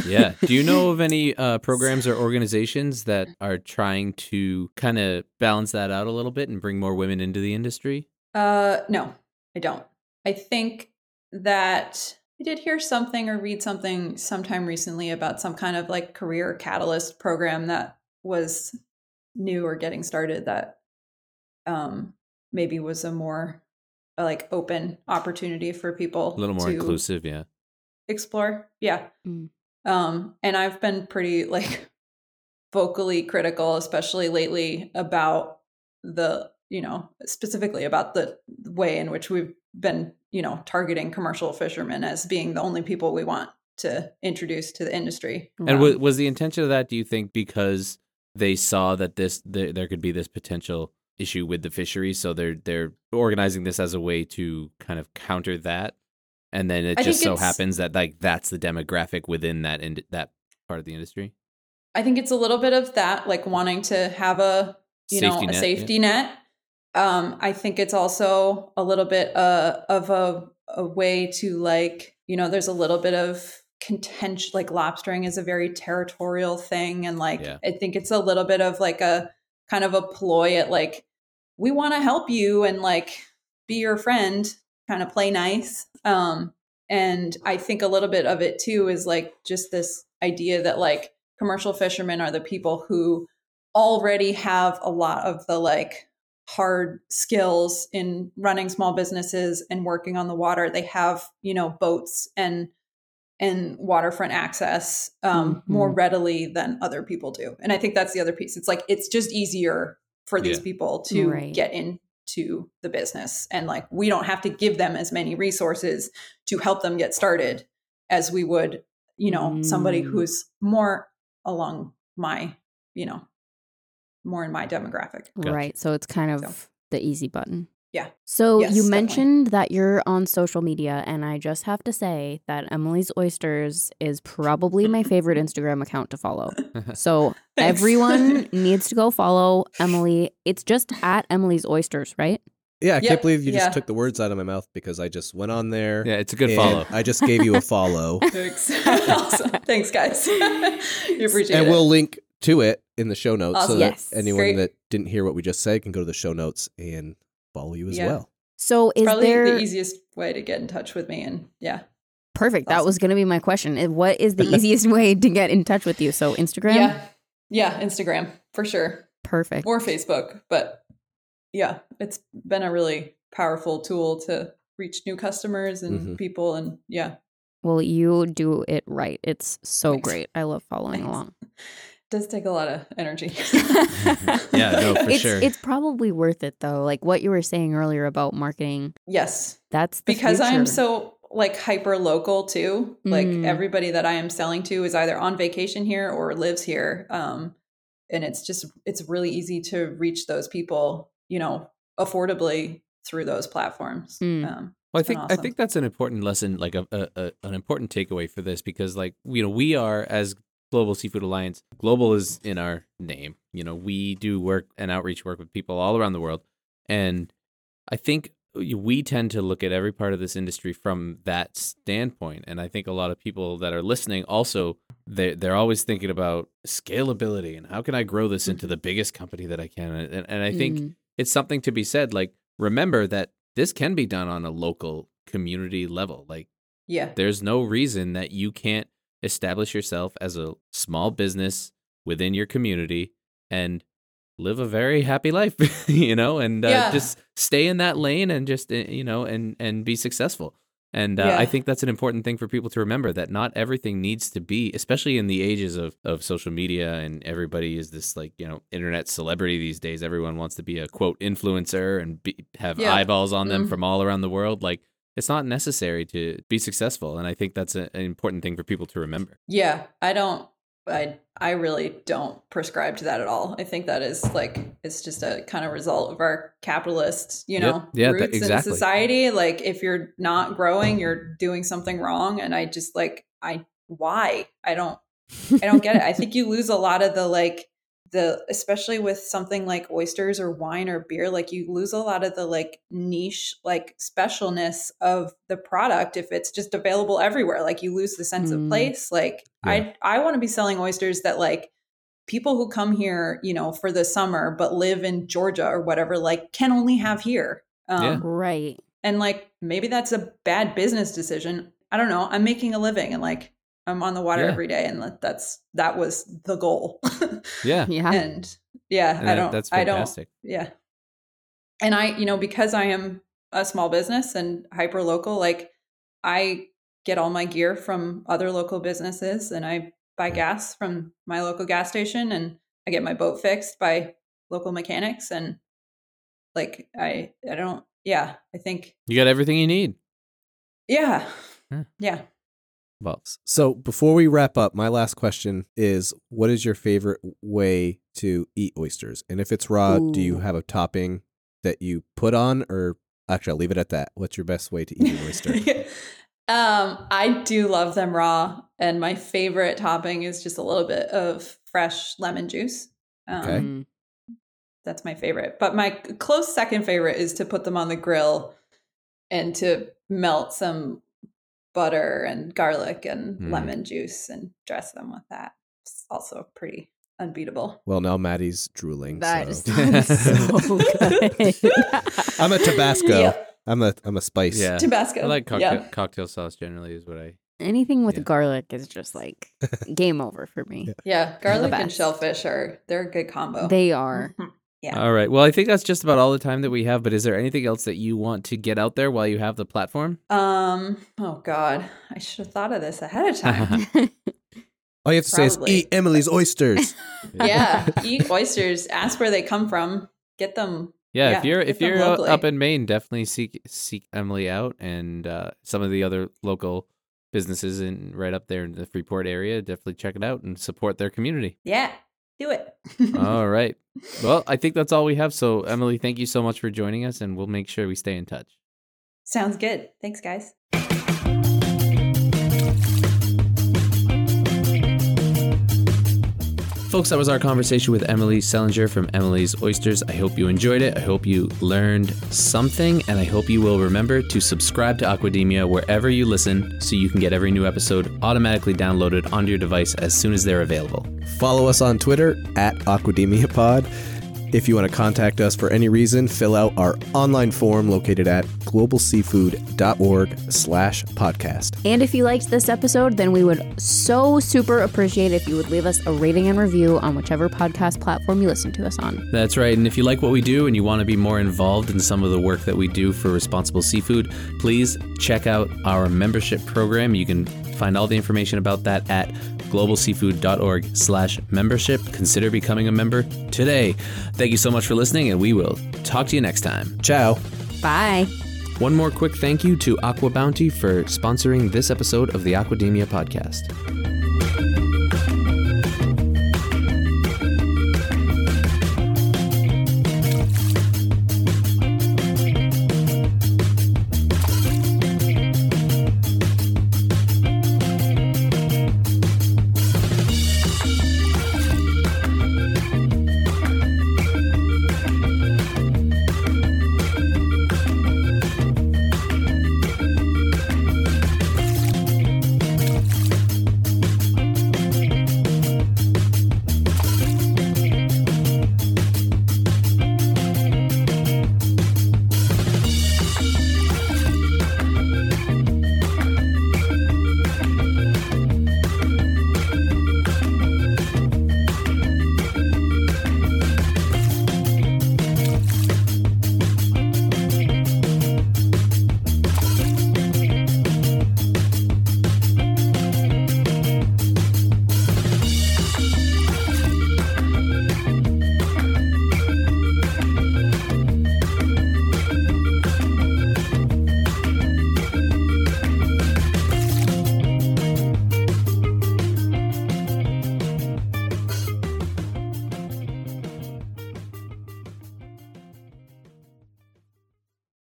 yeah. [LAUGHS] Do you know of any uh, programs or organizations that are trying to kind of balance that out a little bit and bring more women into the industry? Uh, no, I don't. I think that I did hear something or read something sometime recently about some kind of like career catalyst program that was new or getting started that um maybe was a more like open opportunity for people A little more to inclusive, yeah. explore. Yeah. Mm. Um, and I've been pretty like [LAUGHS] vocally critical, especially lately, about the, you know, specifically about the way in which we've been, you know, targeting commercial fishermen as being the only people we want to introduce to the industry. And Um, wa- was the intention of that, do you think, because they saw that this there, there could be this potential issue with the fisheries, so they're they're organizing this as a way to kind of counter that, and then it I just so happens that like that's the demographic within that in, that part of the industry. I think it's a little bit of that, like wanting to have a you know Safety a net, yeah. safety net. Um, I think it's also a little bit uh, of a a way to like you know, there's a little bit of contention like lobstering is a very territorial thing and like Yeah. I think it's a little bit of like a kind of a ploy at like we want to help you and like be your friend, kind of play nice. Um and I think a little bit of it too is like just this idea that like commercial fishermen are the people who already have a lot of the like hard skills in running small businesses and working on the water. They have, you know, boats and and waterfront access um, more Mhm. readily than other people do. And I think that's the other piece. It's like it's just easier for these Yeah. people to Right. get into the business, and like we don't have to give them as many resources to help them get started as we would, you know, somebody Mm. who's more along my, you know, more in my demographic. Gotcha. Right. So it's kind of So- the easy button. Yeah. So Yes, you definitely. mentioned that you're on social media, and I just have to say that Emily's Oysters is probably my favorite Instagram account to follow. [LAUGHS] So everyone [LAUGHS] needs to go follow Emily. It's just at Emily's Oysters, right? Yeah, I Yep, can't believe you just yeah. took the words out of my mouth because I just went on there. yeah, it's a good and follow. I just gave you a follow. [LAUGHS] Thanks. awesome. Thanks, guys. you appreciate and it. we'll link to it in the show notes so Awesome. that Yes. anyone Great. that didn't hear what we just said can go to the show notes and follow you as Yeah. well. So is Probably there the easiest way to get in touch with me. And yeah. perfect? That was going to be my question. What is the [LAUGHS] easiest way to get in touch with you? So Instagram, Yeah. Yeah. Instagram for sure. perfect. Or Facebook. But yeah, it's been a really powerful tool to reach new customers and Mhm. people. And yeah, Well, you do it right. It's so Thanks. great. I love following Thanks. along. [LAUGHS] it does take a lot of energy. [LAUGHS] [LAUGHS] Yeah, no, for it's, sure. It's probably worth it though. Like what you were saying earlier about marketing. yes. That's the because I am so like hyper local too. Like Mm. everybody that I am selling to is either on vacation here or lives here. Um, and it's just it's really easy to reach those people, you know, affordably through those platforms. Mm. Um, Well, I It's been think I think that's an important lesson, like a, a, a an important takeaway for this, because like you know we are as Global Seafood Alliance. Global is in our name. You know we do work and outreach work with people all around the world, and I think we tend to look at every part of this industry from that standpoint. And I think a lot of people that are listening also they they're always thinking about scalability and how can I grow this into the biggest company that I can. And, and I think Mm. it's something to be said. Like, remember that this can be done on a local community level. Like, yeah. there's no reason that you can't establish yourself as a small business within your community and live a very happy life, [LAUGHS] you know, and uh, Yeah. just stay in that lane and just, uh, you know, and, and be successful. And uh, I think that's an important thing for people to remember that not everything needs to be, especially in the ages of, of social media and everybody is this like, you know, internet celebrity these days. Everyone wants to be a quote influencer and be, have Yeah. eyeballs on them Mhm. from all around the world. Like it's not necessary to be successful. And I think that's a, an important thing for people to remember. Yeah. I don't I I really don't prescribe to that at all. I think that is like it's just a kind of result of our capitalist, you Yep. know, Yeah, that- roots exactly. in society. Like if you're not growing, you're doing something wrong. And I just like I why? I don't I don't get it. I think you lose a lot of the like the especially with something like oysters or wine or beer, like you lose a lot of the like niche like specialness of the product if it's just available everywhere. Like you lose the sense Mm. of place. Like I I want to be selling oysters that like people who come here, you know, for the summer but live in Georgia or whatever, like can only have here. Um, Yeah. Right. and like maybe that's a bad business decision. I don't know. I'm making a living and like I'm on the water Yeah. every day and that's that was the goal. [LAUGHS] Yeah. Yeah. and yeah, And I don't that's I don't fantastic. yeah. And I, you know, because I am a small business and hyper local, like I get all my gear from other local businesses and I buy gas from my local gas station and I get my boat fixed by local mechanics and like I I don't yeah, I think You got everything you need. yeah. Yeah. Yeah. Well, So before we wrap up, my last question is what is your favorite way to eat oysters? And if it's raw, do you have a topping that you put on or actually I'll leave it at that. What's your best way to eat an oyster? [LAUGHS] um, I do love them raw, and my favorite topping is just a little bit of fresh lemon juice. Um, Okay. Mm. That's my favorite. But my close second favorite is to put them on the grill and to melt some butter and garlic and Mm. lemon juice and dress them with that. It's also pretty unbeatable. Well, now Maddie's drooling. That [LAUGHS] [LAUGHS] so. sounds so good. [LAUGHS] I'm a Tabasco. Yeah. I'm a I'm a spice. Yeah. Tabasco. I like cocktail, Yeah. cocktail sauce generally is what I. Anything with Yeah. garlic is just like game over for me. Yeah, garlic and shellfish are they're a good combo. They are. Mhm. Yeah. All right. Well, I think that's just about all the time that we have. But is there anything else that you want to get out there while you have the platform? Um. Oh God, I should have thought of this ahead of time. [LAUGHS] All you have to say is eat Emily's oysters. [LAUGHS] yeah, eat oysters. Ask where they come from. Get them. Yeah, Yeah, if you're if you're uh, locally. up in Maine, definitely seek seek Emily out and uh, some of the other local businesses in right up there in the Freeport area. Definitely check it out and support their community. Yeah, do it. all right. Well, I think that's all we have. So [LAUGHS] Emily, thank you so much for joining us, and we'll make sure we stay in touch. Sounds good. Thanks, guys. Folks, that was our conversation with Emily Sellinger from Emily's Oysters. I hope you enjoyed it. I hope you learned something, and I hope you will remember to subscribe to Aquademia wherever you listen so you can get every new episode automatically downloaded onto your device as soon as they're available. Follow us on Twitter at Aquademia Pod. If you want to contact us for any reason, fill out our online form located at globalseafood.org slash podcast. And if you liked this episode, then we would so super appreciate if you would leave us a rating and review on whichever podcast platform you listen to us on. That's right. And if you like what we do and you want to be more involved in some of the work that we do for responsible seafood, please check out our membership program. You can find all the information about that at globalseafood.org slash membership. Consider becoming a member today. Thank you so much for listening, and we will talk to you next time. Ciao. Bye. One more quick thank you to AquaBounty for sponsoring this episode of the Aquademia podcast.